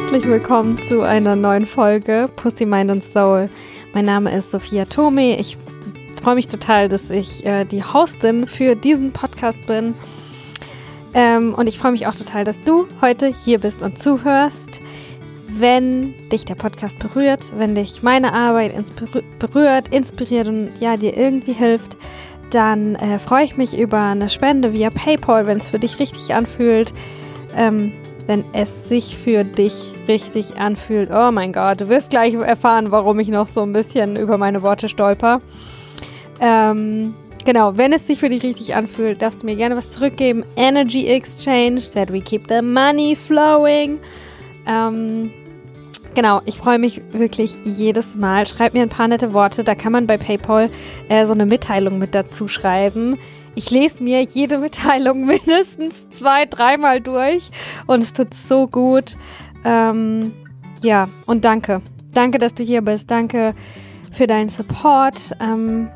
herzlich willkommen zu einer neuen Folge Pussy, Mind und Soul. Mein Name ist Sophia Tome. Ich freue mich total, dass ich äh, die Hostin für diesen Podcast bin. Ähm, und ich freue mich auch total, dass du heute hier bist und zuhörst. Wenn dich der Podcast berührt, wenn dich meine Arbeit berührt, inspiriert und ja, dir irgendwie hilft, dann äh, freue ich mich über eine Spende via PayPal, wenn es für dich richtig anfühlt. Ähm, wenn es sich für dich richtig anfühlt. Oh mein Gott, du wirst gleich erfahren, warum ich noch so ein bisschen über meine Worte stolper. Ähm, genau, wenn es sich für dich richtig anfühlt, darfst du mir gerne was zurückgeben. Energy Exchange, that we keep the money flowing. Ähm, genau, ich freue mich wirklich jedes Mal. Schreib mir ein paar nette Worte. Da kann man bei PayPal äh, so eine Mitteilung mit dazu schreiben. Ich lese mir jede Mitteilung mindestens zwei, dreimal durch und es tut so gut. Ähm, ja, und danke. Danke, dass du hier bist. Danke für deinen Support. Ähm,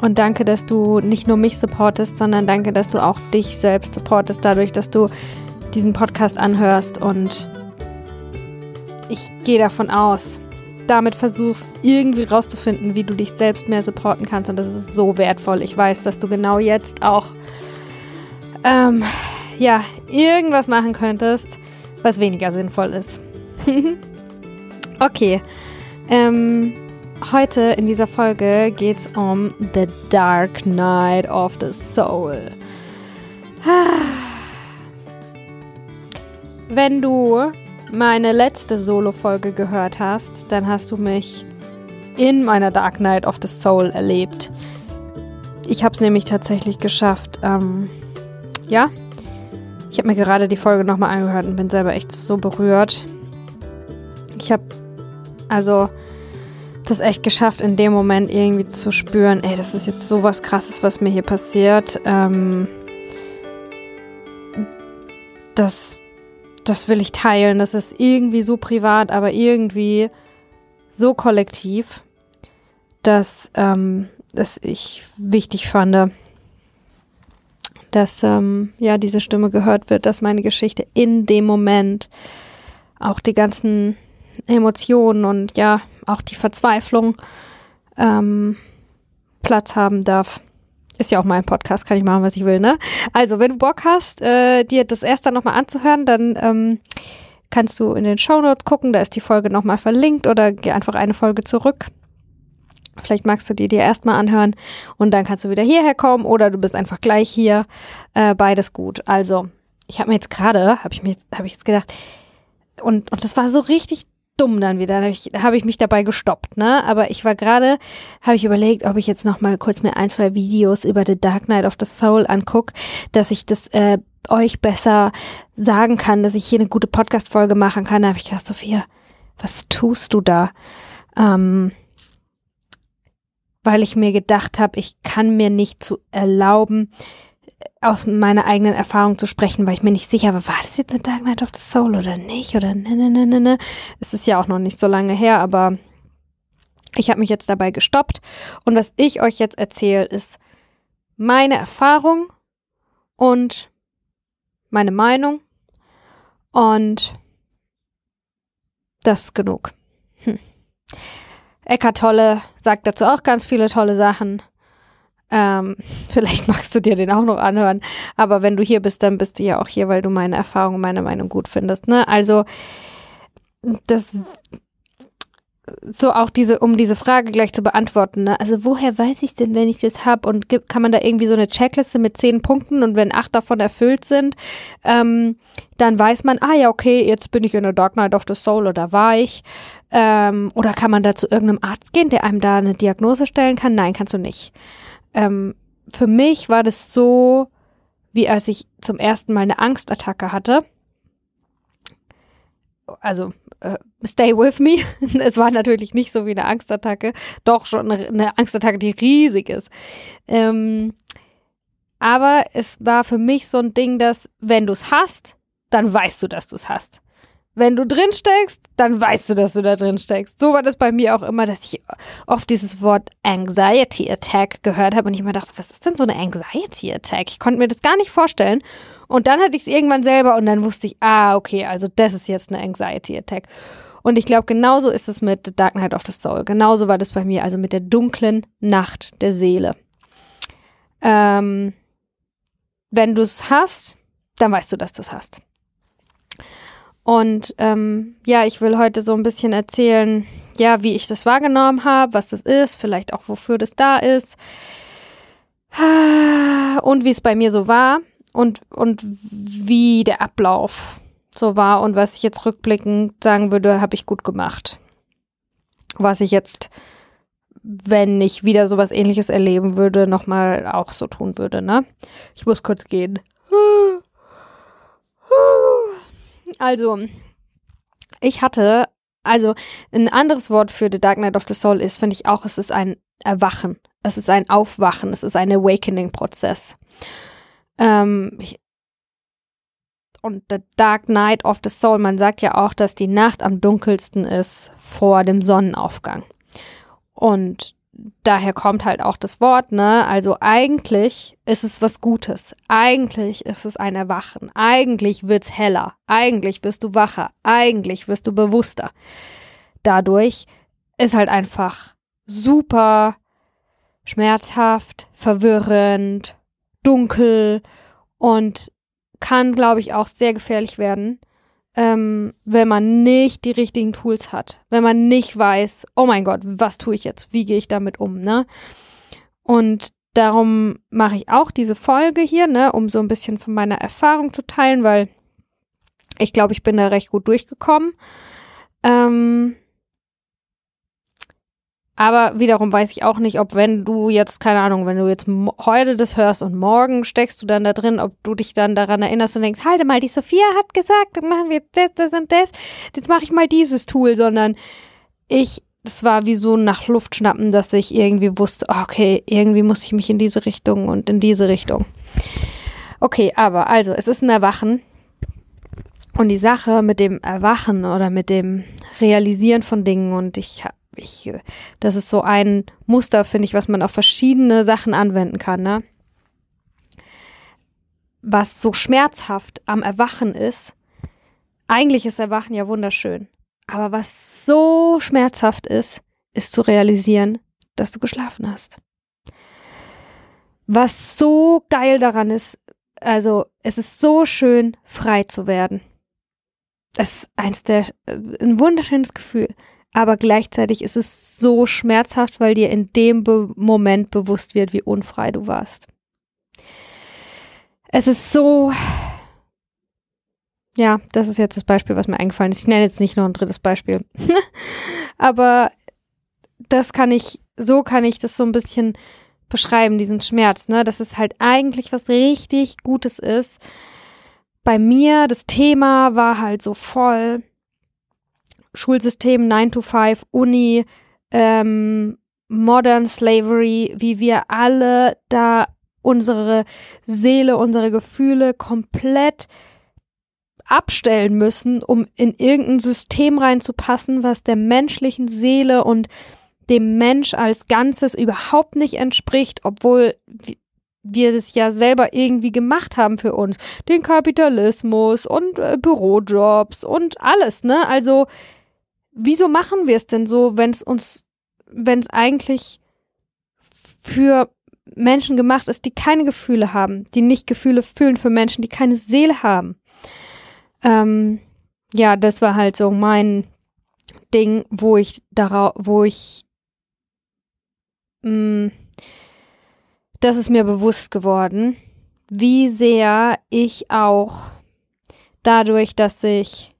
und danke, dass du nicht nur mich supportest, sondern danke, dass du auch dich selbst supportest, dadurch, dass du diesen Podcast anhörst. Und ich gehe davon aus, damit versuchst, irgendwie rauszufinden, wie du dich selbst mehr supporten kannst. Und das ist so wertvoll. Ich weiß, dass du genau jetzt auch ähm, ja, irgendwas machen könntest, was weniger sinnvoll ist. okay. Ähm, heute in dieser Folge geht es um The Dark Night of the Soul. Wenn du meine letzte Solo-Folge gehört hast, dann hast du mich in meiner Dark Knight of the Soul erlebt. Ich habe es nämlich tatsächlich geschafft. Ähm, ja, ich habe mir gerade die Folge nochmal angehört und bin selber echt so berührt. Ich habe also das echt geschafft, in dem Moment irgendwie zu spüren, ey, das ist jetzt so was Krasses, was mir hier passiert. Ähm, das das will ich teilen. Das ist irgendwie so privat, aber irgendwie so kollektiv, dass ähm, es ich wichtig fand, dass ähm, ja diese Stimme gehört wird, dass meine Geschichte in dem Moment auch die ganzen Emotionen und ja auch die Verzweiflung ähm, Platz haben darf. Ist ja auch mein Podcast, kann ich machen, was ich will, ne? Also, wenn du Bock hast, äh, dir das erst dann nochmal anzuhören, dann ähm, kannst du in den Show Notes gucken, da ist die Folge nochmal verlinkt oder geh einfach eine Folge zurück. Vielleicht magst du dir die erstmal anhören und dann kannst du wieder hierher kommen oder du bist einfach gleich hier. Äh, beides gut. Also, ich habe mir jetzt gerade, habe ich mir, habe ich jetzt gedacht, und, und das war so richtig dumm dann wieder. Da habe ich, hab ich mich dabei gestoppt, ne? Aber ich war gerade, habe ich überlegt, ob ich jetzt noch mal kurz mir ein, zwei Videos über The Dark Knight of the Soul anguck, dass ich das äh, euch besser sagen kann, dass ich hier eine gute Podcast-Folge machen kann. Da habe ich gedacht, Sophia, was tust du da? Ähm, weil ich mir gedacht habe, ich kann mir nicht zu erlauben, aus meiner eigenen Erfahrung zu sprechen, weil ich mir nicht sicher war, war das jetzt The Dark Knight of the Soul oder nicht oder ne, ne, ne, ne, ne. Es ist ja auch noch nicht so lange her, aber ich habe mich jetzt dabei gestoppt und was ich euch jetzt erzähle, ist meine Erfahrung und meine Meinung und das ist genug. Hm. Eckart Tolle sagt dazu auch ganz viele tolle Sachen. Ähm, vielleicht magst du dir den auch noch anhören. Aber wenn du hier bist, dann bist du ja auch hier, weil du meine Erfahrung, meine Meinung gut findest. Ne? Also das so auch diese, um diese Frage gleich zu beantworten, ne? Also woher weiß ich denn, wenn ich das habe? Und gibt, kann man da irgendwie so eine Checkliste mit zehn Punkten und wenn acht davon erfüllt sind, ähm, dann weiß man, ah ja, okay, jetzt bin ich in der Dark Knight of the Soul oder war ich. Ähm, oder kann man da zu irgendeinem Arzt gehen, der einem da eine Diagnose stellen kann? Nein, kannst du nicht ähm, für mich war das so, wie als ich zum ersten Mal eine Angstattacke hatte. Also, äh, stay with me. es war natürlich nicht so wie eine Angstattacke, doch schon eine, eine Angstattacke, die riesig ist. Ähm, aber es war für mich so ein Ding, dass wenn du es hast, dann weißt du, dass du es hast. Wenn du drin steckst, dann weißt du, dass du da drin steckst. So war das bei mir auch immer, dass ich oft dieses Wort Anxiety Attack gehört habe und ich immer dachte, was ist denn so eine Anxiety Attack? Ich konnte mir das gar nicht vorstellen. Und dann hatte ich es irgendwann selber und dann wusste ich, ah, okay, also das ist jetzt eine Anxiety Attack. Und ich glaube, genauso ist es mit The Dark Night of the Soul. Genauso war das bei mir, also mit der dunklen Nacht der Seele. Ähm, wenn du es hast, dann weißt du, dass du es hast. Und ähm, ja, ich will heute so ein bisschen erzählen, ja, wie ich das wahrgenommen habe, was das ist, vielleicht auch wofür das da ist und wie es bei mir so war und, und wie der Ablauf so war und was ich jetzt rückblickend sagen würde, habe ich gut gemacht. Was ich jetzt, wenn ich wieder sowas ähnliches erleben würde, nochmal auch so tun würde, ne? Ich muss kurz gehen. Also, ich hatte, also ein anderes Wort für The Dark Night of the Soul ist, finde ich auch, es ist ein Erwachen. Es ist ein Aufwachen, es ist ein Awakening-Prozess. Ähm, und The Dark Night of the Soul, man sagt ja auch, dass die Nacht am dunkelsten ist vor dem Sonnenaufgang. Und daher kommt halt auch das Wort, ne? Also eigentlich ist es was Gutes. Eigentlich ist es ein Erwachen. Eigentlich wird's heller. Eigentlich wirst du wacher. Eigentlich wirst du bewusster. Dadurch ist halt einfach super schmerzhaft, verwirrend, dunkel und kann, glaube ich, auch sehr gefährlich werden, ähm, wenn man nicht die richtigen Tools hat, wenn man nicht weiß, oh mein Gott, was tue ich jetzt, wie gehe ich damit um, ne? Und darum mache ich auch diese Folge hier, ne, um so ein bisschen von meiner Erfahrung zu teilen, weil ich glaube, ich bin da recht gut durchgekommen. Ähm, aber wiederum weiß ich auch nicht, ob wenn du jetzt, keine Ahnung, wenn du jetzt heute das hörst und morgen steckst du dann da drin, ob du dich dann daran erinnerst und denkst, halte mal, die Sophia hat gesagt, dann machen wir das, das und das, jetzt mache ich mal dieses Tool, sondern ich, es war wie so nach Luft schnappen, dass ich irgendwie wusste, okay, irgendwie muss ich mich in diese Richtung und in diese Richtung. Okay, aber also, es ist ein Erwachen. Und die Sache mit dem Erwachen oder mit dem Realisieren von Dingen und ich habe ich, das ist so ein Muster, finde ich, was man auf verschiedene Sachen anwenden kann, ne? Was so schmerzhaft am Erwachen ist, eigentlich ist Erwachen ja wunderschön. Aber was so schmerzhaft ist, ist zu realisieren, dass du geschlafen hast. Was so geil daran ist, also es ist so schön, frei zu werden. Das ist eins der, ein wunderschönes Gefühl aber gleichzeitig ist es so schmerzhaft, weil dir in dem Be Moment bewusst wird, wie unfrei du warst. Es ist so. Ja, das ist jetzt das Beispiel, was mir eingefallen ist. Ich nenne jetzt nicht noch ein drittes Beispiel. aber das kann ich, so kann ich das so ein bisschen beschreiben, diesen Schmerz, ne? Dass es halt eigentlich was richtig Gutes ist. Bei mir, das Thema war halt so voll Schulsystem 9 to 5, Uni, ähm, Modern Slavery, wie wir alle da unsere Seele, unsere Gefühle komplett abstellen müssen, um in irgendein System reinzupassen, was der menschlichen Seele und dem Mensch als Ganzes überhaupt nicht entspricht, obwohl wir es ja selber irgendwie gemacht haben für uns. Den Kapitalismus und äh, Bürojobs und alles, ne? Also wieso machen wir es denn so, wenn es uns, wenn es eigentlich für Menschen gemacht ist, die keine Gefühle haben, die nicht Gefühle fühlen für Menschen, die keine Seele haben. Ähm, ja, das war halt so mein Ding, wo ich darauf, wo ich, mh, mm, das ist mir bewusst geworden, wie sehr ich auch dadurch, dass ich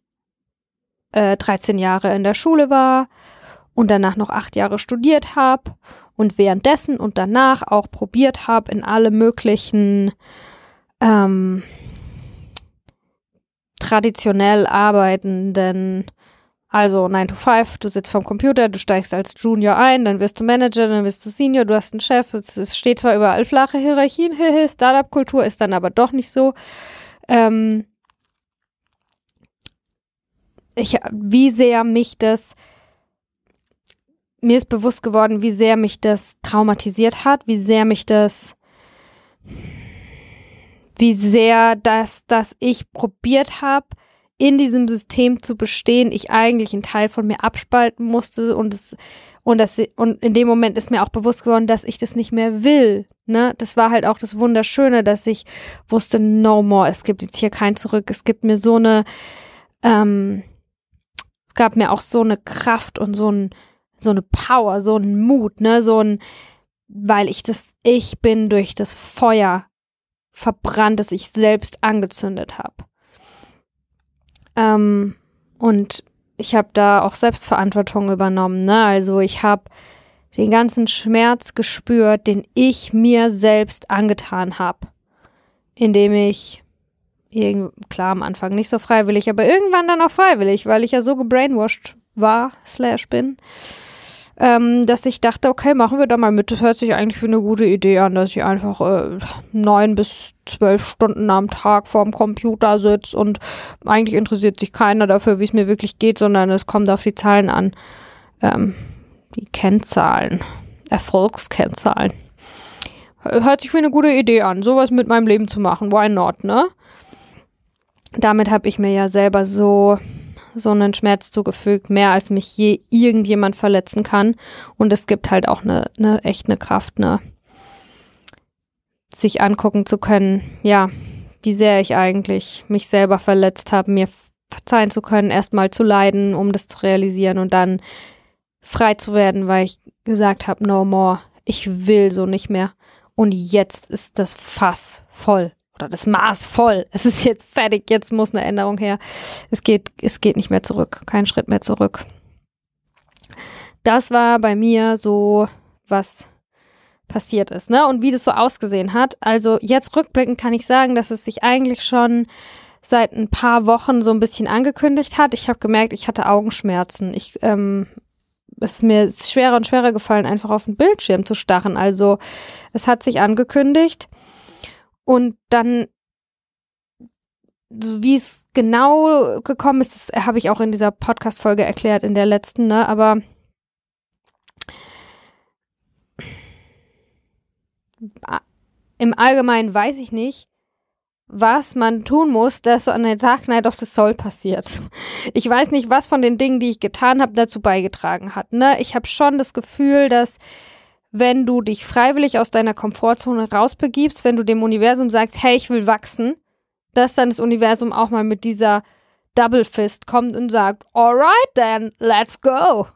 äh, 13 Jahre in der Schule war und danach noch acht Jahre studiert habe und währenddessen und danach auch probiert habe, in alle möglichen ähm, traditionell arbeitenden, also 9 to 5, du sitzt vorm Computer, du steigst als Junior ein, dann wirst du Manager, dann wirst du Senior, du hast einen Chef, es steht zwar überall flache Hierarchien, Startup-Kultur ist dann aber doch nicht so. Ähm, ich, wie sehr mich das, mir ist bewusst geworden, wie sehr mich das traumatisiert hat, wie sehr mich das, wie sehr das, dass ich probiert habe, in diesem System zu bestehen, ich eigentlich einen Teil von mir abspalten musste und es und das und in dem Moment ist mir auch bewusst geworden, dass ich das nicht mehr will. Ne, das war halt auch das Wunderschöne, dass ich wusste, no more, es gibt jetzt hier kein Zurück. Es gibt mir so eine, ähm, gab mir auch so eine Kraft und so ein, so eine Power, so ein Mut, ne, so ein, weil ich das, ich bin durch das Feuer verbrannt, das ich selbst angezündet habe. Ähm, und ich habe da auch Selbstverantwortung übernommen. Ne? Also ich habe den ganzen Schmerz gespürt, den ich mir selbst angetan habe, indem ich klar am Anfang nicht so freiwillig, aber irgendwann dann auch freiwillig, weil ich ja so gebrainwashed war, slash bin, ähm, dass ich dachte, okay, machen wir da mal mit. Das hört sich eigentlich für eine gute Idee an, dass ich einfach äh, neun bis zwölf Stunden am Tag vorm Computer sitze und eigentlich interessiert sich keiner dafür, wie es mir wirklich geht, sondern es kommt auf die Zahlen an. Ähm, die Kennzahlen, Erfolgskennzahlen. Hört sich wie eine gute Idee an, sowas mit meinem Leben zu machen. Why not, ne? Damit habe ich mir ja selber so so einen Schmerz zugefügt, mehr als mich je irgendjemand verletzen kann. Und es gibt halt auch eine, eine echt eine Kraft, eine, sich angucken zu können, ja, wie sehr ich eigentlich mich selber verletzt habe, mir verzeihen zu können, erstmal zu leiden, um das zu realisieren und dann frei zu werden, weil ich gesagt habe, no more, ich will so nicht mehr. Und jetzt ist das Fass voll oder das Maß voll. Es ist jetzt fertig, jetzt muss eine Änderung her. Es geht, es geht nicht mehr zurück, kein Schritt mehr zurück. Das war bei mir so, was passiert ist, ne? Und wie das so ausgesehen hat. Also jetzt rückblickend kann ich sagen, dass es sich eigentlich schon seit ein paar Wochen so ein bisschen angekündigt hat. Ich habe gemerkt, ich hatte Augenschmerzen. Ich, ähm, es ist mir schwerer und schwerer gefallen, einfach auf den Bildschirm zu starren. Also es hat sich angekündigt. Und dann, so wie es genau gekommen ist, habe ich auch in dieser Podcast-Folge erklärt, in der letzten, ne? Aber im Allgemeinen weiß ich nicht, was man tun muss, dass so eine Dark Night of the Soul passiert. Ich weiß nicht, was von den Dingen, die ich getan habe, dazu beigetragen hat. Ne? Ich habe schon das Gefühl, dass wenn du dich freiwillig aus deiner Komfortzone rausbegibst, wenn du dem Universum sagst, hey, ich will wachsen, dass dann das Universum auch mal mit dieser Double Fist kommt und sagt, alright then, let's go.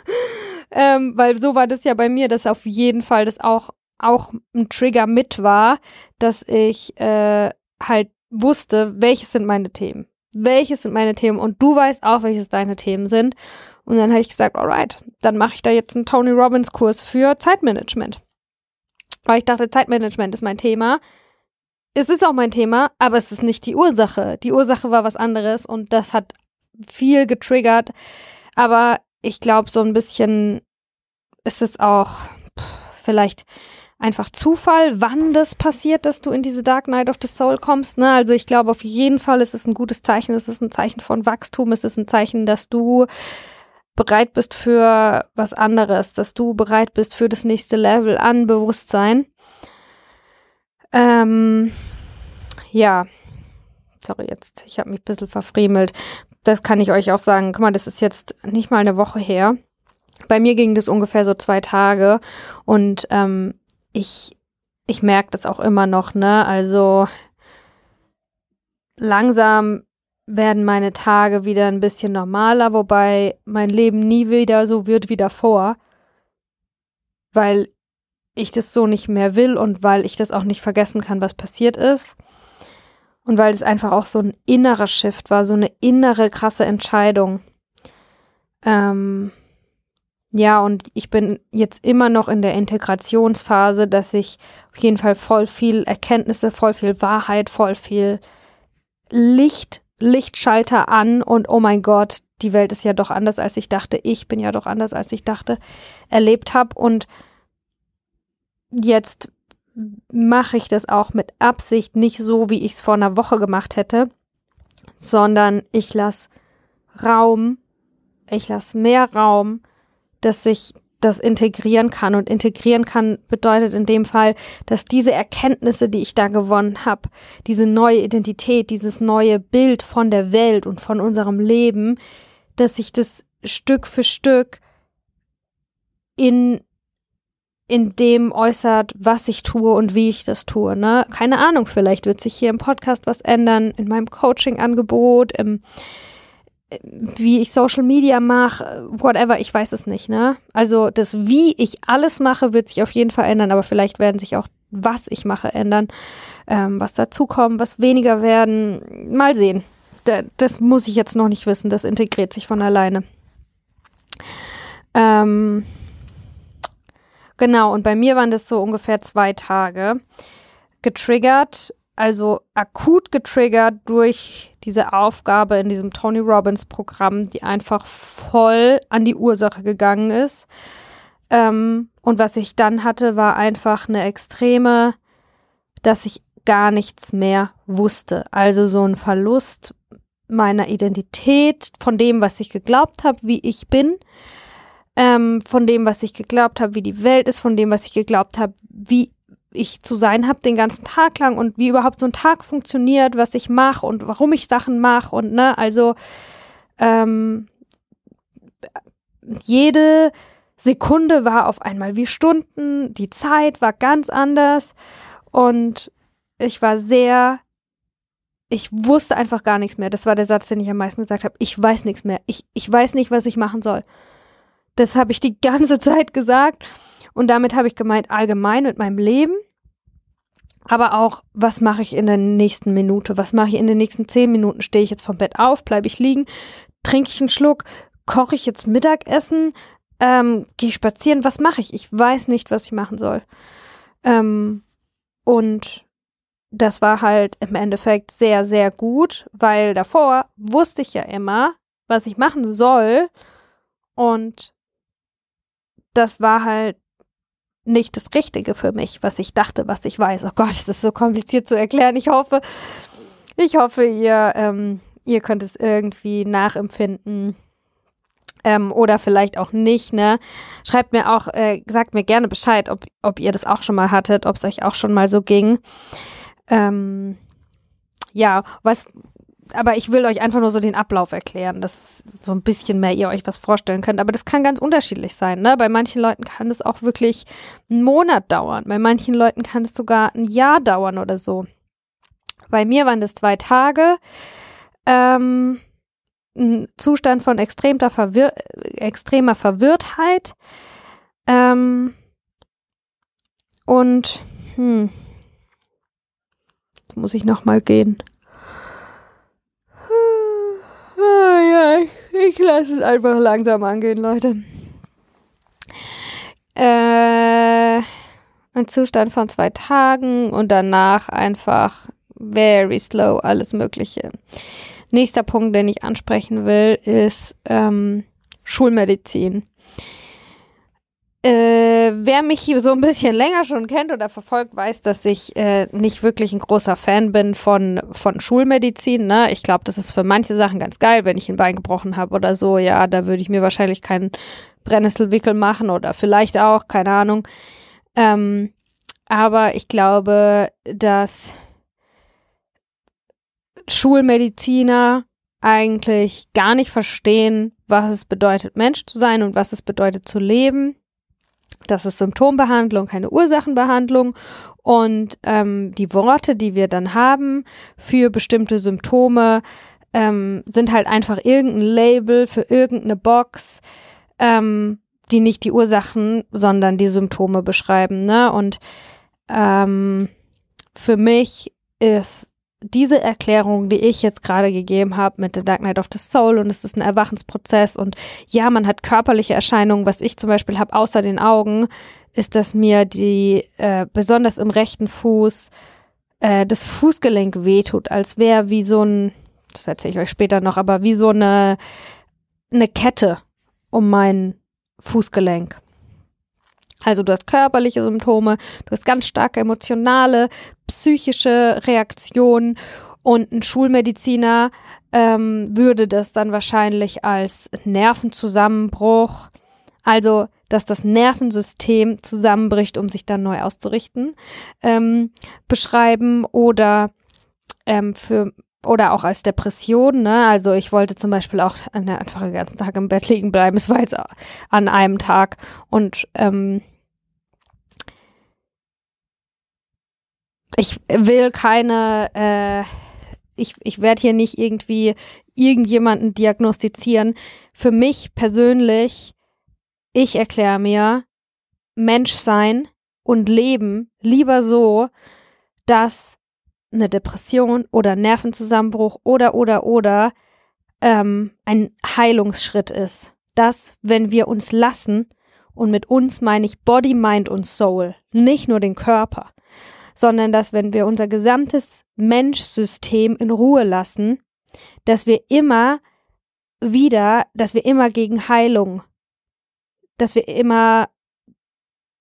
ähm, weil so war das ja bei mir, dass auf jeden Fall das auch, auch ein Trigger mit war, dass ich äh, halt wusste, welches sind meine Themen. Welches sind meine Themen und du weißt auch, welches deine Themen sind. Und dann habe ich gesagt, alright, dann mache ich da jetzt einen Tony Robbins Kurs für Zeitmanagement. Weil ich dachte, Zeitmanagement ist mein Thema. Es ist auch mein Thema, aber es ist nicht die Ursache. Die Ursache war was anderes und das hat viel getriggert. Aber ich glaube, so ein bisschen ist es auch vielleicht einfach Zufall, wann das passiert, dass du in diese Dark Night of the Soul kommst. Ne? Also ich glaube, auf jeden Fall ist es ein gutes Zeichen. Es ist ein Zeichen von Wachstum. Es ist ein Zeichen, dass du bereit bist für was anderes, dass du bereit bist für das nächste Level an Bewusstsein. Ähm, ja, sorry, jetzt, ich habe mich ein bisschen verfriemelt. Das kann ich euch auch sagen. Guck mal, das ist jetzt nicht mal eine Woche her. Bei mir ging das ungefähr so zwei Tage und ähm, ich, ich merke das auch immer noch, ne? Also langsam werden meine Tage wieder ein bisschen normaler, wobei mein Leben nie wieder so wird wie davor, weil ich das so nicht mehr will und weil ich das auch nicht vergessen kann, was passiert ist. Und weil es einfach auch so ein innerer Shift war, so eine innere krasse Entscheidung. Ähm, ja, und ich bin jetzt immer noch in der Integrationsphase, dass ich auf jeden Fall voll viel Erkenntnisse, voll viel Wahrheit, voll viel Licht Lichtschalter an und oh mein Gott, die Welt ist ja doch anders, als ich dachte. Ich bin ja doch anders, als ich dachte, erlebt habe. Und jetzt mache ich das auch mit Absicht nicht so, wie ich es vor einer Woche gemacht hätte, sondern ich lasse Raum, ich lasse mehr Raum, dass sich das integrieren kann. Und integrieren kann bedeutet in dem Fall, dass diese Erkenntnisse, die ich da gewonnen habe, diese neue Identität, dieses neue Bild von der Welt und von unserem Leben, dass sich das Stück für Stück in in dem äußert, was ich tue und wie ich das tue. Ne? Keine Ahnung, vielleicht wird sich hier im Podcast was ändern, in meinem Coaching-Angebot, im wie ich Social Media mache, whatever, ich weiß es nicht, ne? Also das, wie ich alles mache, wird sich auf jeden Fall ändern, aber vielleicht werden sich auch, was ich mache, ändern. Ähm, was dazukommen, was weniger werden, mal sehen. Da, das muss ich jetzt noch nicht wissen, das integriert sich von alleine. Ähm, genau, und bei mir waren das so ungefähr zwei Tage. Getriggert also akut getriggert durch diese Aufgabe in diesem Tony Robbins Programm, die einfach voll an die Ursache gegangen ist. Ähm, und was ich dann hatte, war einfach eine extreme, dass ich gar nichts mehr wusste. Also so ein Verlust meiner Identität, von dem, was ich geglaubt habe, wie ich bin, ähm, von dem, was ich geglaubt habe, wie die Welt ist, von dem, was ich geglaubt habe, wie ich zu sein habe den ganzen Tag lang und wie überhaupt so ein Tag funktioniert, was ich mache und warum ich Sachen mache und ne, also ähm, jede Sekunde war auf einmal wie Stunden, die Zeit war ganz anders und ich war sehr, ich wusste einfach gar nichts mehr. Das war der Satz, den ich am meisten gesagt habe. Ich weiß nichts mehr. Ich, ich weiß nicht, was ich machen soll. Das habe ich die ganze Zeit gesagt. Und damit habe ich gemeint, allgemein mit meinem Leben, aber auch, was mache ich in der nächsten Minute? Was mache ich in den nächsten zehn Minuten? Stehe ich jetzt vom Bett auf? Bleibe ich liegen? Trinke ich einen Schluck? Koche ich jetzt Mittagessen? Ähm, Gehe ich spazieren? Was mache ich? Ich weiß nicht, was ich machen soll. Ähm, und das war halt im Endeffekt sehr, sehr gut, weil davor wusste ich ja immer, was ich machen soll. Und das war halt nicht das Richtige für mich, was ich dachte, was ich weiß. Oh Gott, ist das so kompliziert zu erklären. Ich hoffe, ich hoffe, ihr, ähm, ihr könnt es irgendwie nachempfinden. Ähm, oder vielleicht auch nicht, ne? Schreibt mir auch, äh, sagt mir gerne Bescheid, ob, ob ihr das auch schon mal hattet, ob es euch auch schon mal so ging. Ähm, ja, was aber ich will euch einfach nur so den Ablauf erklären, dass so ein bisschen mehr ihr euch was vorstellen könnt. Aber das kann ganz unterschiedlich sein. Ne? Bei manchen Leuten kann es auch wirklich einen Monat dauern. Bei manchen Leuten kann es sogar ein Jahr dauern oder so. Bei mir waren das zwei Tage. Ähm, ein Zustand von extremer, Verwir extremer Verwirrtheit. Ähm, und hm, jetzt muss ich noch mal gehen. Ah, ja, ich, ich lasse es einfach langsam angehen, Leute. Äh, ein Zustand von zwei Tagen und danach einfach very slow alles Mögliche. Nächster Punkt, den ich ansprechen will, ist ähm, Schulmedizin. Äh, wer mich so ein bisschen länger schon kennt oder verfolgt, weiß, dass ich äh, nicht wirklich ein großer Fan bin von, von Schulmedizin. Ne? Ich glaube, das ist für manche Sachen ganz geil, wenn ich ein Bein gebrochen habe oder so. Ja, da würde ich mir wahrscheinlich keinen Brennnesselwickel machen oder vielleicht auch, keine Ahnung. Ähm, aber ich glaube, dass Schulmediziner eigentlich gar nicht verstehen, was es bedeutet, Mensch zu sein und was es bedeutet zu leben das ist Symptombehandlung, keine Ursachenbehandlung. Und ähm, die Worte, die wir dann haben für bestimmte Symptome, ähm, sind halt einfach irgendein Label für irgendeine Box, ähm, die nicht die Ursachen, sondern die Symptome beschreiben. Ne? Und ähm, für mich ist diese Erklärung, die ich jetzt gerade gegeben habe mit The Dark Night of the Soul und es ist ein Erwachensprozess und ja, man hat körperliche Erscheinungen, was ich zum Beispiel habe außer den Augen, ist, dass mir die, äh, besonders im rechten Fuß, äh, das Fußgelenk wehtut, als wäre wie so ein, das erzähle ich euch später noch, aber wie so eine, eine Kette um mein Fußgelenk. Also du hast körperliche Symptome, du hast ganz starke emotionale, psychische Reaktionen und ein Schulmediziner ähm, würde das dann wahrscheinlich als Nervenzusammenbruch. Also dass das Nervensystem zusammenbricht, um sich dann neu auszurichten, ähm, beschreiben oder ähm, für oder auch als Depression, ne? Also ich wollte zum Beispiel auch einfach den ganzen Tag im Bett liegen bleiben. Es war jetzt an einem Tag und ähm, ich will keine, äh, ich, ich werde hier nicht irgendwie irgendjemanden diagnostizieren. Für mich persönlich, ich erkläre mir, Menschsein und Leben lieber so, dass eine Depression oder Nervenzusammenbruch oder oder oder ähm, ein Heilungsschritt ist. Dass, wenn wir uns lassen, und mit uns meine ich Body, Mind und Soul, nicht nur den Körper, sondern dass, wenn wir unser gesamtes Menschsystem in Ruhe lassen, dass wir immer wieder, dass wir immer gegen Heilung, dass wir immer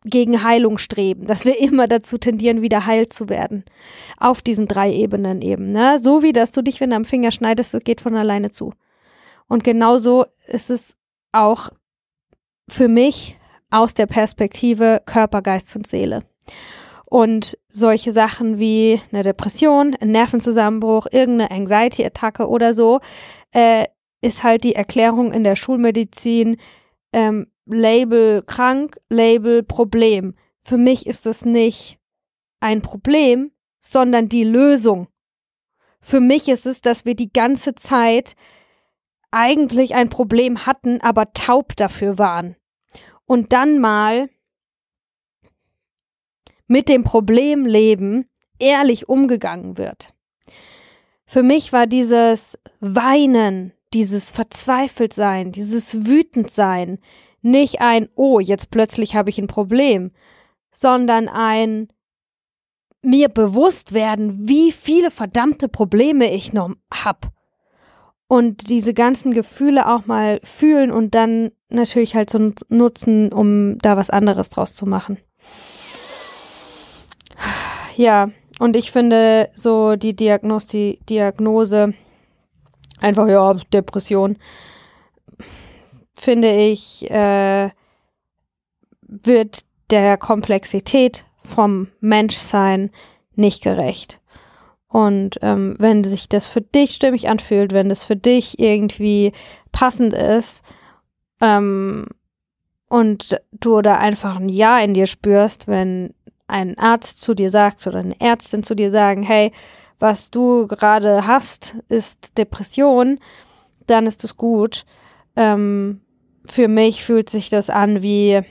gegen Heilung streben, dass wir immer dazu tendieren, wieder heil zu werden. Auf diesen drei Ebenen eben, ne? So wie, dass du dich, wenn du am Finger schneidest, es geht von alleine zu. Und genauso ist es auch für mich aus der Perspektive Körper, Geist und Seele. Und solche Sachen wie eine Depression, ein Nervenzusammenbruch, irgendeine Anxiety-Attacke oder so, äh, ist halt die Erklärung in der Schulmedizin, ähm, Label krank, Label Problem. Für mich ist das nicht ein Problem, sondern die Lösung. Für mich ist es, dass wir die ganze Zeit eigentlich ein Problem hatten, aber taub dafür waren. Und dann mal mit dem Problem leben, ehrlich umgegangen wird. Für mich war dieses Weinen, dieses Verzweifeltsein, dieses Wütendsein nicht ein, oh, jetzt plötzlich habe ich ein Problem, sondern ein mir bewusst werden, wie viele verdammte Probleme ich noch hab. Und diese ganzen Gefühle auch mal fühlen und dann natürlich halt so nutzen, um da was anderes draus zu machen. Ja, und ich finde so die Diagnosti Diagnose einfach, ja, Depression, finde ich, äh, wird der Komplexität vom Menschsein nicht gerecht. Und ähm, wenn sich das für dich stimmig anfühlt, wenn das für dich irgendwie passend ist ähm, und du da einfach ein Ja in dir spürst, wenn ein Arzt zu dir sagt oder eine Ärztin zu dir sagen, hey, was du gerade hast, ist Depression, dann ist es gut. Ähm, für mich fühlt sich das an wie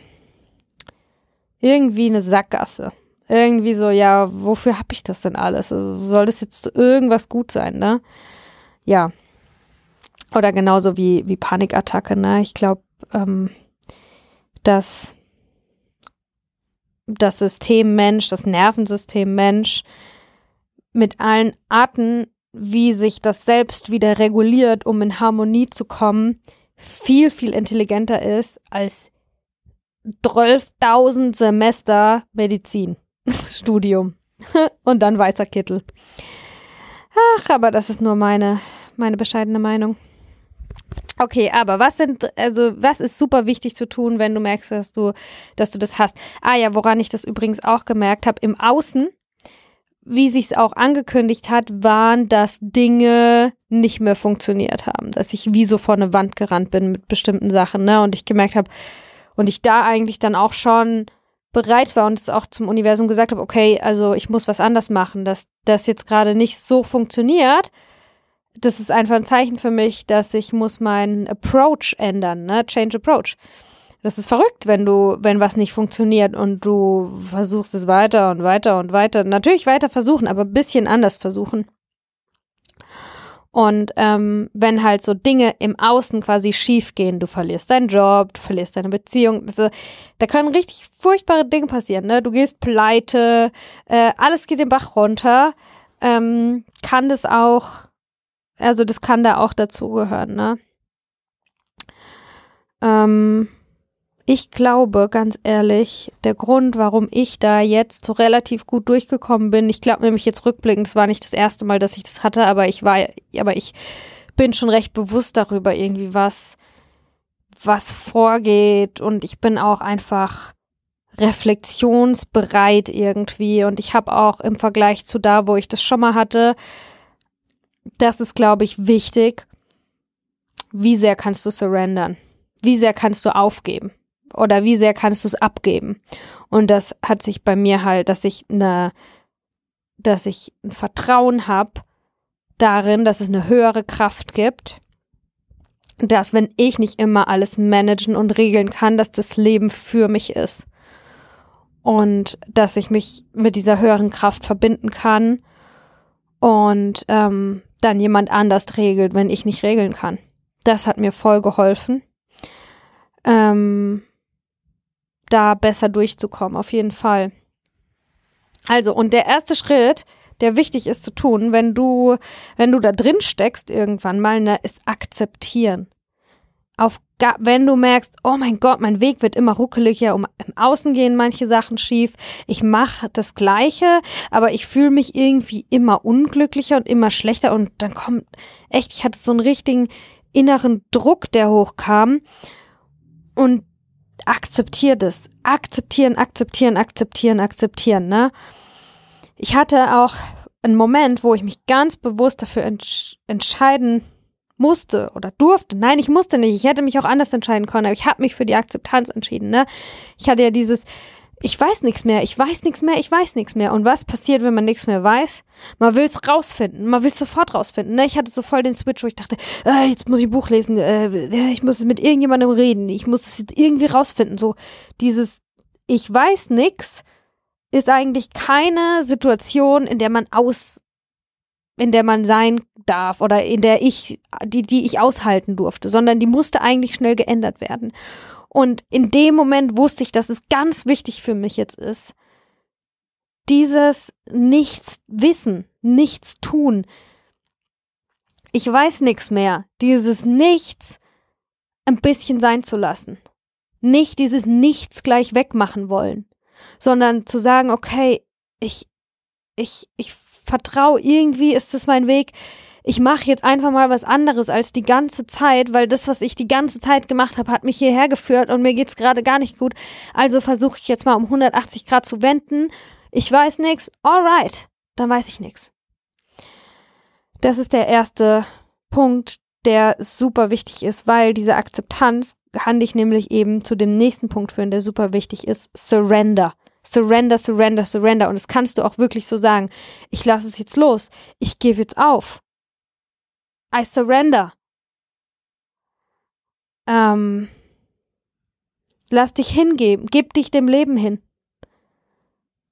irgendwie eine Sackgasse. Irgendwie so, ja, wofür habe ich das denn alles? Soll das jetzt irgendwas gut sein, ne? Ja. Oder genauso wie, wie Panikattacke, ne? Ich glaube, ähm, dass das System Mensch, das Nervensystem Mensch mit allen Arten, wie sich das selbst wieder reguliert, um in Harmonie zu kommen, viel, viel intelligenter ist als 12.000 Semester Medizinstudium und dann weißer Kittel. Ach, aber das ist nur meine, meine bescheidene Meinung. Okay, aber was sind, also was ist super wichtig zu tun, wenn du merkst, dass du, dass du das hast? Ah ja, woran ich das übrigens auch gemerkt habe, im Außen, wie sich es auch angekündigt hat, waren, dass Dinge nicht mehr funktioniert haben, dass ich wie so vor eine Wand gerannt bin mit bestimmten Sachen, ne? Und ich gemerkt habe, und ich da eigentlich dann auch schon bereit war und es auch zum Universum gesagt habe, okay, also ich muss was anders machen, dass das jetzt gerade nicht so funktioniert das ist einfach ein Zeichen für mich, dass ich muss meinen Approach ändern, ne? Change Approach. Das ist verrückt, wenn du, wenn was nicht funktioniert und du versuchst es weiter und weiter und weiter. Natürlich weiter versuchen, aber ein bisschen anders versuchen. Und ähm, wenn halt so Dinge im Außen quasi schief gehen, du verlierst deinen Job, du verlierst deine Beziehung, also da können richtig furchtbare Dinge passieren, ne? Du gehst pleite, äh, alles geht den Bach runter, ähm, kann das auch also das kann da auch dazugehören, ne? Ähm, ich glaube, ganz ehrlich, der Grund, warum ich da jetzt so relativ gut durchgekommen bin, ich glaube nämlich jetzt rückblickend, es war nicht das erste Mal, dass ich das hatte, aber ich war, aber ich bin schon recht bewusst darüber irgendwie, was, was vorgeht und ich bin auch einfach reflexionsbereit irgendwie und ich habe auch im Vergleich zu da, wo ich das schon mal hatte, das ist, glaube ich, wichtig. Wie sehr kannst du surrendern? Wie sehr kannst du aufgeben? Oder wie sehr kannst du es abgeben? Und das hat sich bei mir halt, dass ich eine, dass ich ein Vertrauen habe darin, dass es eine höhere Kraft gibt, dass wenn ich nicht immer alles managen und regeln kann, dass das Leben für mich ist. Und dass ich mich mit dieser höheren Kraft verbinden kann und ähm, dann jemand anders regelt, wenn ich nicht regeln kann. Das hat mir voll geholfen, ähm, da besser durchzukommen, auf jeden Fall. Also, und der erste Schritt, der wichtig ist zu tun, wenn du, wenn du da drin steckst irgendwann mal, ne, ist akzeptieren. Auf, wenn du merkst, oh mein Gott, mein Weg wird immer ruckeliger, um im Außen gehen manche Sachen schief, ich mache das Gleiche, aber ich fühle mich irgendwie immer unglücklicher und immer schlechter und dann kommt, echt, ich hatte so einen richtigen inneren Druck, der hochkam und akzeptier das. Akzeptieren, akzeptieren, akzeptieren, akzeptieren, ne? Ich hatte auch einen Moment, wo ich mich ganz bewusst dafür entsch entscheiden musste oder durfte. Nein, ich musste nicht. Ich hätte mich auch anders entscheiden können, aber ich habe mich für die Akzeptanz entschieden. Ne? Ich hatte ja dieses, ich weiß nichts mehr, ich weiß nichts mehr, ich weiß nichts mehr. Und was passiert, wenn man nichts mehr weiß? Man will es rausfinden, man will es sofort rausfinden. Ne? Ich hatte so voll den Switch, wo ich dachte, äh, jetzt muss ich ein Buch lesen, äh, ich muss mit irgendjemandem reden, ich muss es irgendwie rausfinden. So dieses, ich weiß nichts ist eigentlich keine Situation, in der man aus, in der man sein darf oder in der ich, die, die ich aushalten durfte, sondern die musste eigentlich schnell geändert werden. Und in dem Moment wusste ich, dass es ganz wichtig für mich jetzt ist, dieses Nichts wissen, nichts tun. Ich weiß nichts mehr. Dieses Nichts ein bisschen sein zu lassen. Nicht dieses Nichts gleich wegmachen wollen sondern zu sagen, okay, ich, ich, ich vertraue, irgendwie ist das mein Weg. Ich mache jetzt einfach mal was anderes als die ganze Zeit, weil das, was ich die ganze Zeit gemacht habe, hat mich hierher geführt und mir geht's gerade gar nicht gut. Also versuche ich jetzt mal um 180 Grad zu wenden. Ich weiß nichts, alright, dann weiß ich nichts. Das ist der erste Punkt, der super wichtig ist, weil diese Akzeptanz kann dich nämlich eben zu dem nächsten Punkt führen, der super wichtig ist. Surrender. Surrender, surrender, surrender. Und das kannst du auch wirklich so sagen. Ich lasse es jetzt los. Ich gebe jetzt auf. I surrender. Ähm, lass dich hingeben. Gib dich dem Leben hin.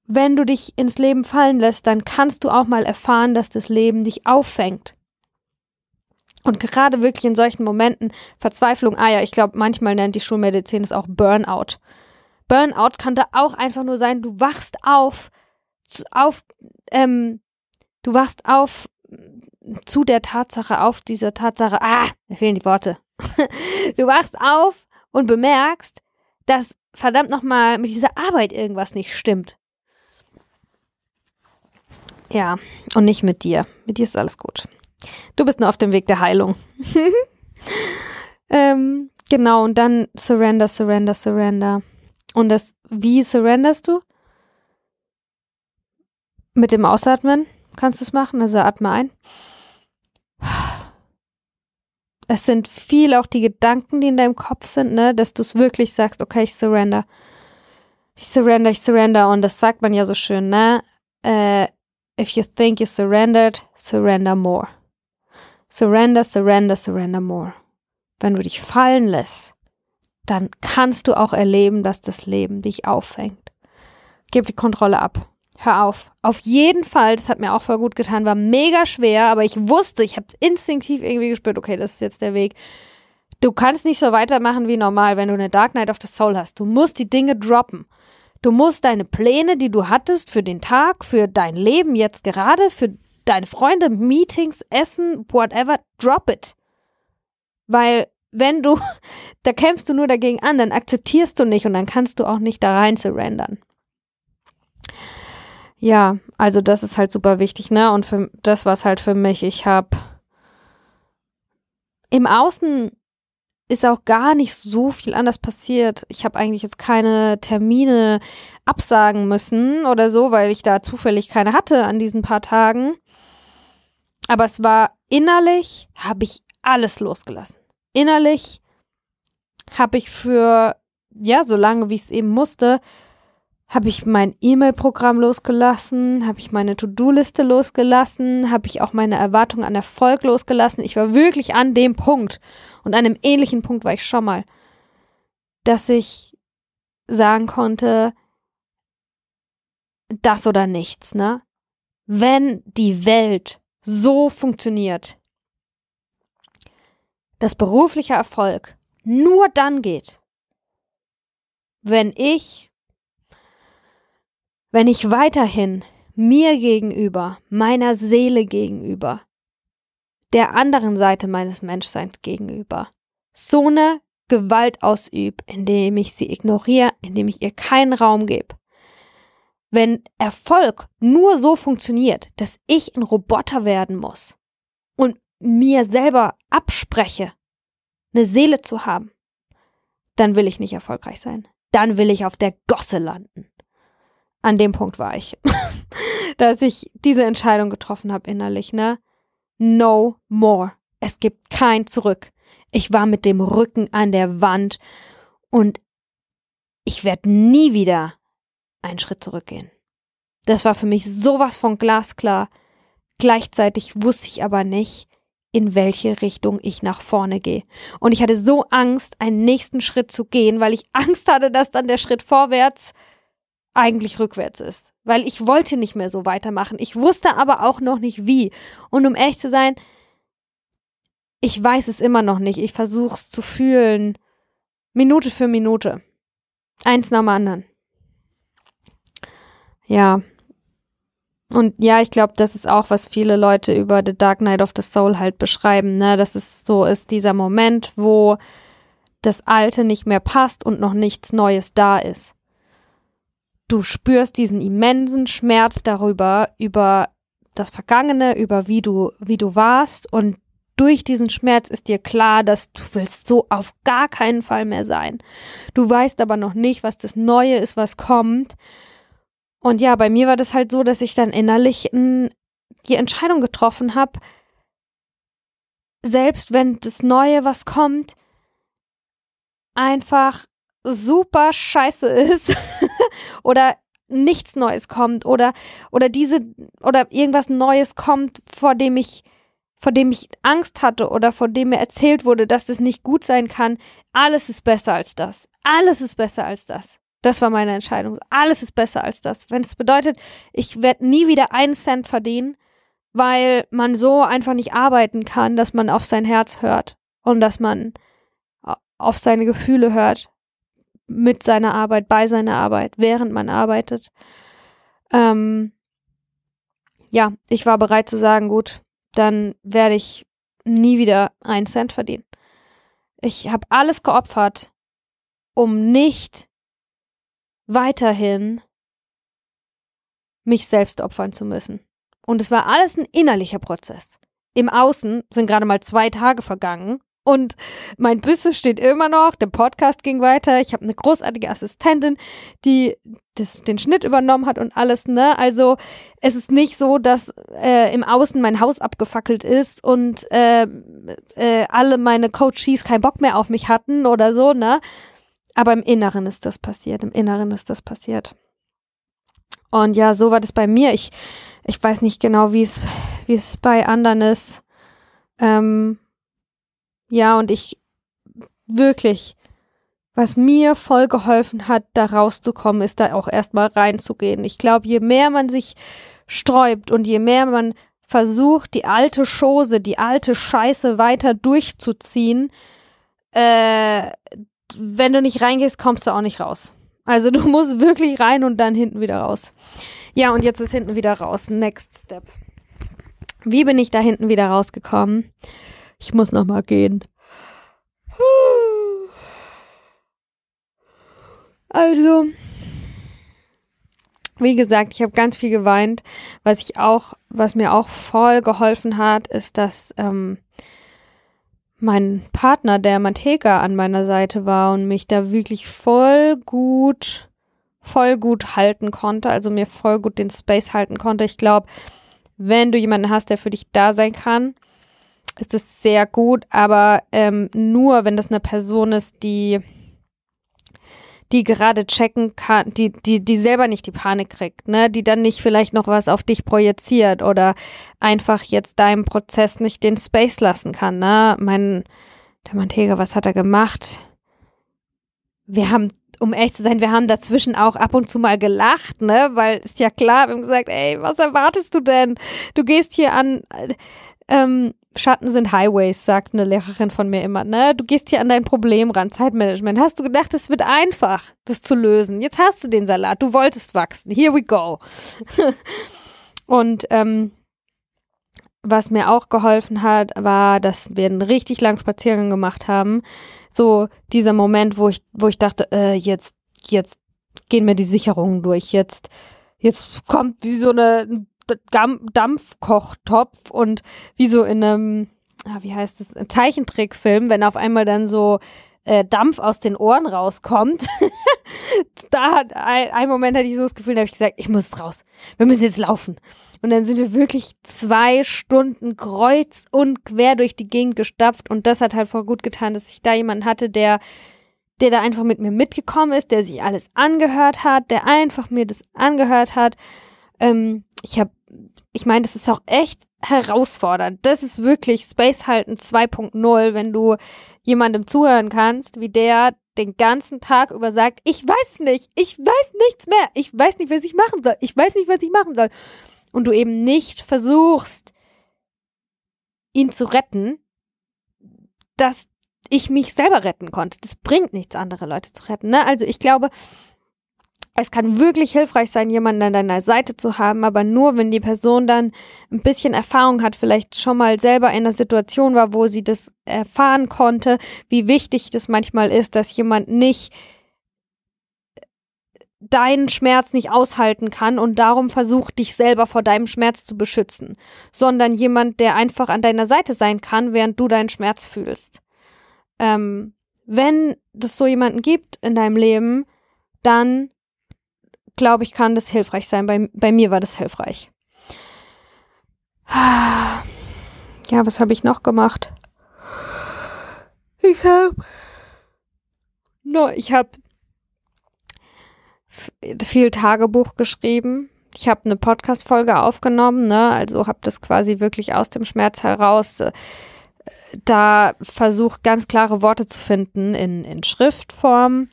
Wenn du dich ins Leben fallen lässt, dann kannst du auch mal erfahren, dass das Leben dich auffängt. Und gerade wirklich in solchen Momenten, Verzweiflung, ah ja, ich glaube, manchmal nennt die Schulmedizin es auch Burnout. Burnout kann da auch einfach nur sein, du wachst auf, auf, ähm, du wachst auf zu der Tatsache, auf dieser Tatsache, ah, mir fehlen die Worte. du wachst auf und bemerkst, dass verdammt nochmal mit dieser Arbeit irgendwas nicht stimmt. Ja, und nicht mit dir. Mit dir ist alles gut. Du bist nur auf dem Weg der Heilung. ähm, genau, und dann Surrender, Surrender, Surrender. Und das, wie surrenderst du? Mit dem Ausatmen kannst du es machen, also atme ein. Es sind viel auch die Gedanken, die in deinem Kopf sind, ne, dass du es wirklich sagst, okay, ich surrender. Ich surrender, ich surrender. Und das sagt man ja so schön, ne? Uh, if you think you surrendered, surrender more. Surrender, surrender, surrender more. Wenn du dich fallen lässt, dann kannst du auch erleben, dass das Leben dich auffängt. Gib die Kontrolle ab. Hör auf. Auf jeden Fall, das hat mir auch voll gut getan, war mega schwer, aber ich wusste, ich habe instinktiv irgendwie gespürt, okay, das ist jetzt der Weg. Du kannst nicht so weitermachen wie normal, wenn du eine Dark Night of the Soul hast. Du musst die Dinge droppen. Du musst deine Pläne, die du hattest für den Tag, für dein Leben jetzt gerade, für deine Freunde, Meetings, Essen, whatever, drop it. Weil wenn du, da kämpfst du nur dagegen an, dann akzeptierst du nicht und dann kannst du auch nicht da rein surrendern. Ja, also das ist halt super wichtig, ne? Und für das war es halt für mich. Ich habe im Außen ist auch gar nicht so viel anders passiert. Ich habe eigentlich jetzt keine Termine absagen müssen oder so, weil ich da zufällig keine hatte an diesen paar Tagen. Aber es war innerlich, habe ich alles losgelassen. Innerlich habe ich für, ja, so lange wie es eben musste, habe ich mein E-Mail-Programm losgelassen, habe ich meine To-Do-Liste losgelassen, habe ich auch meine Erwartung an Erfolg losgelassen. Ich war wirklich an dem Punkt und an einem ähnlichen Punkt war ich schon mal, dass ich sagen konnte, das oder nichts, ne? Wenn die Welt so funktioniert, dass beruflicher Erfolg nur dann geht, wenn ich wenn ich weiterhin mir gegenüber, meiner Seele gegenüber, der anderen Seite meines Menschseins gegenüber, so eine Gewalt ausübe, indem ich sie ignoriere, indem ich ihr keinen Raum gebe. Wenn Erfolg nur so funktioniert, dass ich ein Roboter werden muss mir selber abspreche, eine Seele zu haben, dann will ich nicht erfolgreich sein. Dann will ich auf der Gosse landen an dem Punkt war ich, dass ich diese Entscheidung getroffen habe innerlich, ne? No more. Es gibt kein Zurück. Ich war mit dem Rücken an der Wand und ich werde nie wieder einen Schritt zurückgehen. Das war für mich sowas von glasklar. Gleichzeitig wusste ich aber nicht, in welche Richtung ich nach vorne gehe. Und ich hatte so Angst, einen nächsten Schritt zu gehen, weil ich Angst hatte, dass dann der Schritt vorwärts eigentlich rückwärts ist. Weil ich wollte nicht mehr so weitermachen. Ich wusste aber auch noch nicht wie. Und um ehrlich zu sein, ich weiß es immer noch nicht. Ich versuche es zu fühlen. Minute für Minute. Eins nach dem anderen. Ja. Und ja, ich glaube, das ist auch, was viele Leute über The Dark Night of the Soul halt beschreiben, ne? Dass es so ist, dieser Moment, wo das Alte nicht mehr passt und noch nichts Neues da ist du spürst diesen immensen Schmerz darüber, über das Vergangene, über wie du, wie du warst und durch diesen Schmerz ist dir klar, dass du willst so auf gar keinen Fall mehr sein. Du weißt aber noch nicht, was das Neue ist, was kommt. Und ja, bei mir war das halt so, dass ich dann innerlich n, die Entscheidung getroffen habe, selbst wenn das Neue, was kommt, einfach super scheiße ist oder nichts Neues kommt oder oder diese oder irgendwas Neues kommt, vor dem ich vor dem ich Angst hatte oder vor dem mir erzählt wurde, dass das nicht gut sein kann, alles ist besser als das. Alles ist besser als das. Das war meine Entscheidung. Alles ist besser als das. Wenn es bedeutet, ich werde nie wieder einen Cent verdienen, weil man so einfach nicht arbeiten kann, dass man auf sein Herz hört und dass man auf seine Gefühle hört, mit seiner Arbeit, bei seiner Arbeit, während man arbeitet. Ähm, ja, ich war bereit zu sagen, gut, dann werde ich nie wieder einen Cent verdienen. Ich habe alles geopfert, um nicht weiterhin mich selbst opfern zu müssen. Und es war alles ein innerlicher Prozess. Im Außen sind gerade mal zwei Tage vergangen und mein Business steht immer noch, der Podcast ging weiter. Ich habe eine großartige Assistentin, die das, den Schnitt übernommen hat und alles, ne? Also es ist nicht so, dass äh, im Außen mein Haus abgefackelt ist und äh, äh, alle meine Coaches keinen Bock mehr auf mich hatten oder so, ne? Aber im Inneren ist das passiert. Im Inneren ist das passiert. Und ja, so war das bei mir. Ich, ich weiß nicht genau, wie es, wie es bei anderen ist. Ähm, ja, und ich wirklich, was mir voll geholfen hat, da rauszukommen, ist da auch erstmal reinzugehen. Ich glaube, je mehr man sich sträubt und je mehr man versucht, die alte Chose, die alte Scheiße weiter durchzuziehen, äh, wenn du nicht reingehst, kommst du auch nicht raus. Also du musst wirklich rein und dann hinten wieder raus. Ja, und jetzt ist hinten wieder raus. Next step. Wie bin ich da hinten wieder rausgekommen? Ich muss noch mal gehen. Also, wie gesagt, ich habe ganz viel geweint. Was ich auch, was mir auch voll geholfen hat, ist, dass ähm, mein Partner, der Manteka, an meiner Seite war und mich da wirklich voll gut, voll gut halten konnte, also mir voll gut den Space halten konnte. Ich glaube, wenn du jemanden hast, der für dich da sein kann, ist es sehr gut, aber ähm, nur wenn das eine Person ist, die die gerade checken kann, die, die, die selber nicht die Panik kriegt, ne, die dann nicht vielleicht noch was auf dich projiziert oder einfach jetzt deinem Prozess nicht den Space lassen kann, ne. Mein, der Mantega, was hat er gemacht? Wir haben, um echt zu sein, wir haben dazwischen auch ab und zu mal gelacht, ne, weil ist ja klar, wir haben gesagt, ey, was erwartest du denn? Du gehst hier an, äh, ähm, Schatten sind Highways, sagt eine Lehrerin von mir immer. Ne? Du gehst hier an dein Problem ran, Zeitmanagement. Hast du gedacht, es wird einfach, das zu lösen? Jetzt hast du den Salat, du wolltest wachsen. Here we go. Und ähm, was mir auch geholfen hat, war, dass wir einen richtig langen Spaziergang gemacht haben. So dieser Moment, wo ich, wo ich dachte, äh, jetzt, jetzt gehen mir die Sicherungen durch. Jetzt, jetzt kommt wie so eine Dampfkochtopf und wie so in einem, ah, wie heißt das, Zeichentrickfilm, wenn auf einmal dann so äh, Dampf aus den Ohren rauskommt. da hat ein, ein, Moment hatte ich so das Gefühl, da habe ich gesagt, ich muss raus. Wir müssen jetzt laufen. Und dann sind wir wirklich zwei Stunden kreuz und quer durch die Gegend gestapft und das hat halt voll gut getan, dass ich da jemanden hatte, der der da einfach mit mir mitgekommen ist, der sich alles angehört hat, der einfach mir das angehört hat. Ähm, ich habe ich meine, das ist auch echt herausfordernd. Das ist wirklich Space halten 2.0, wenn du jemandem zuhören kannst, wie der den ganzen Tag über sagt, ich weiß nicht, ich weiß nichts mehr, ich weiß nicht, was ich machen soll, ich weiß nicht, was ich machen soll. Und du eben nicht versuchst, ihn zu retten, dass ich mich selber retten konnte. Das bringt nichts, andere Leute zu retten. Ne? Also ich glaube, es kann wirklich hilfreich sein, jemanden an deiner Seite zu haben, aber nur, wenn die Person dann ein bisschen Erfahrung hat, vielleicht schon mal selber in einer Situation war, wo sie das erfahren konnte, wie wichtig das manchmal ist, dass jemand nicht deinen Schmerz nicht aushalten kann und darum versucht, dich selber vor deinem Schmerz zu beschützen, sondern jemand, der einfach an deiner Seite sein kann, während du deinen Schmerz fühlst. Ähm, wenn es so jemanden gibt in deinem Leben, dann glaube ich, kann das hilfreich sein. Bei, bei mir war das hilfreich. Ja, was habe ich noch gemacht? Ich habe no, ich viel Tagebuch geschrieben. Ich habe eine Podcast-Folge aufgenommen, ne? Also habe das quasi wirklich aus dem Schmerz heraus äh, da versucht, ganz klare Worte zu finden in, in Schriftform.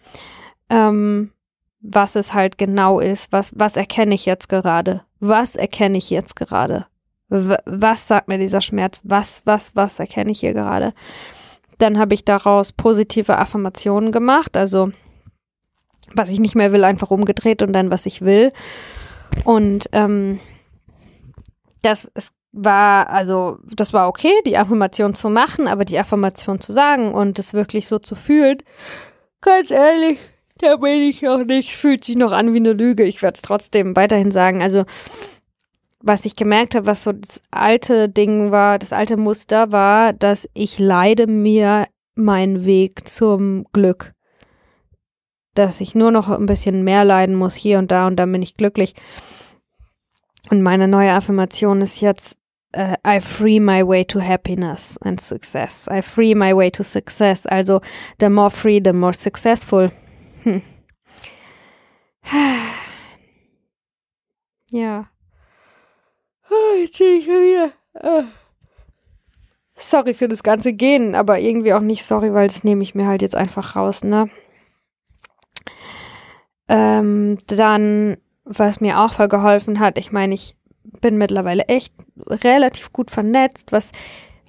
Ähm, was es halt genau ist, was, was erkenne ich jetzt gerade? Was erkenne ich jetzt gerade? Was sagt mir dieser Schmerz? Was, was, was erkenne ich hier gerade? Dann habe ich daraus positive Affirmationen gemacht, also was ich nicht mehr will, einfach umgedreht und dann was ich will. Und ähm, das ist, war, also das war okay, die Affirmation zu machen, aber die Affirmation zu sagen und es wirklich so zu fühlen, ganz ehrlich, da bin ich noch nicht, fühlt sich noch an wie eine Lüge. Ich werde es trotzdem weiterhin sagen. Also, was ich gemerkt habe, was so das alte Ding war, das alte Muster war, dass ich leide mir meinen Weg zum Glück. Dass ich nur noch ein bisschen mehr leiden muss hier und da und dann bin ich glücklich. Und meine neue Affirmation ist jetzt, uh, I free my way to happiness and success. I free my way to success. Also, the more free, the more successful. Hm. Ja. Oh, jetzt bin ich wieder. Oh. Sorry für das ganze Gehen, aber irgendwie auch nicht sorry, weil das nehme ich mir halt jetzt einfach raus, ne? Ähm, dann, was mir auch voll geholfen hat, ich meine, ich bin mittlerweile echt relativ gut vernetzt, was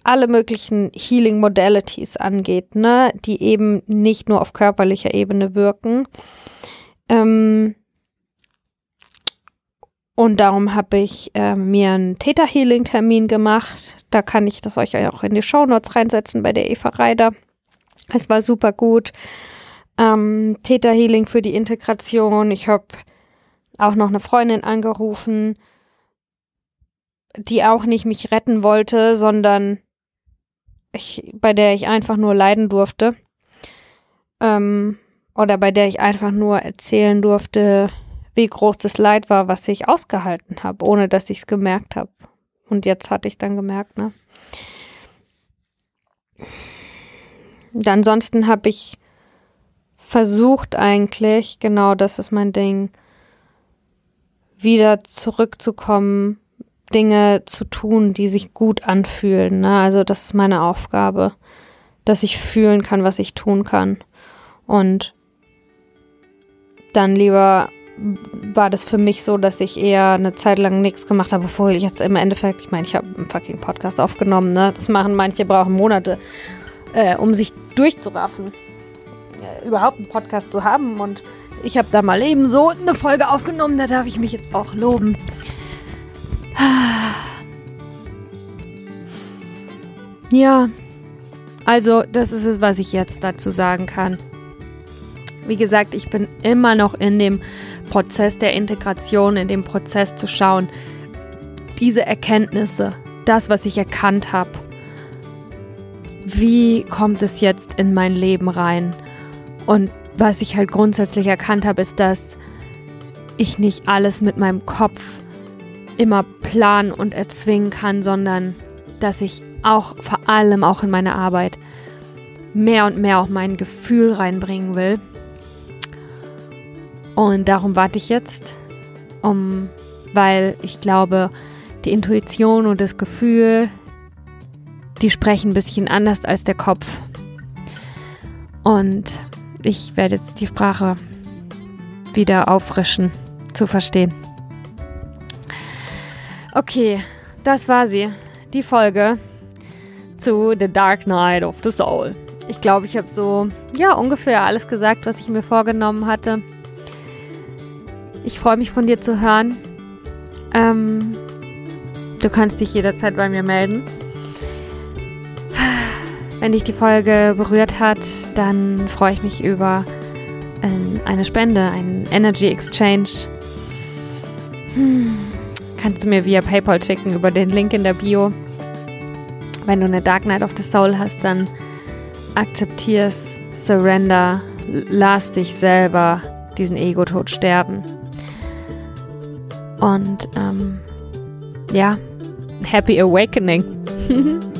alle möglichen Healing Modalities angeht, ne, die eben nicht nur auf körperlicher Ebene wirken. Ähm, und darum habe ich äh, mir einen Theta Healing Termin gemacht. Da kann ich das euch auch in die Show Notes reinsetzen bei der Eva Reider. Es war super gut. Ähm, Theta Healing für die Integration. Ich habe auch noch eine Freundin angerufen, die auch nicht mich retten wollte, sondern ich, bei der ich einfach nur leiden durfte. Ähm, oder bei der ich einfach nur erzählen durfte, wie groß das Leid war, was ich ausgehalten habe, ohne dass ich es gemerkt habe. Und jetzt hatte ich dann gemerkt, ne? Und ansonsten habe ich versucht eigentlich, genau das ist mein Ding, wieder zurückzukommen, Dinge zu tun, die sich gut anfühlen. Ne? Also das ist meine Aufgabe, dass ich fühlen kann, was ich tun kann. Und dann lieber war das für mich so, dass ich eher eine Zeit lang nichts gemacht habe, bevor ich jetzt im Endeffekt, ich meine, ich habe einen fucking Podcast aufgenommen, ne? Das machen manche, brauchen Monate, äh, um sich durchzuraffen, äh, überhaupt einen Podcast zu haben. Und ich habe da mal eben so eine Folge aufgenommen, da darf ich mich jetzt auch loben. Ja, also das ist es, was ich jetzt dazu sagen kann. Wie gesagt, ich bin immer noch in dem Prozess der Integration, in dem Prozess zu schauen, diese Erkenntnisse, das, was ich erkannt habe, wie kommt es jetzt in mein Leben rein? Und was ich halt grundsätzlich erkannt habe, ist, dass ich nicht alles mit meinem Kopf immer planen und erzwingen kann, sondern dass ich auch vor allem auch in meine Arbeit mehr und mehr auch mein Gefühl reinbringen will und darum warte ich jetzt, um, weil ich glaube, die Intuition und das Gefühl, die sprechen ein bisschen anders als der Kopf. Und ich werde jetzt die Sprache wieder auffrischen, zu verstehen. Okay, das war sie. Die Folge zu The Dark Knight of the Soul. Ich glaube, ich habe so, ja, ungefähr alles gesagt, was ich mir vorgenommen hatte. Ich freue mich von dir zu hören. Ähm, du kannst dich jederzeit bei mir melden. Wenn dich die Folge berührt hat, dann freue ich mich über ähm, eine Spende, einen Energy Exchange. Hm. Kannst du mir via PayPal schicken über den Link in der Bio. Wenn du eine Dark Night of the Soul hast, dann akzeptier's, surrender, lass dich selber diesen Ego-Tod sterben. Und ähm, ja, Happy Awakening.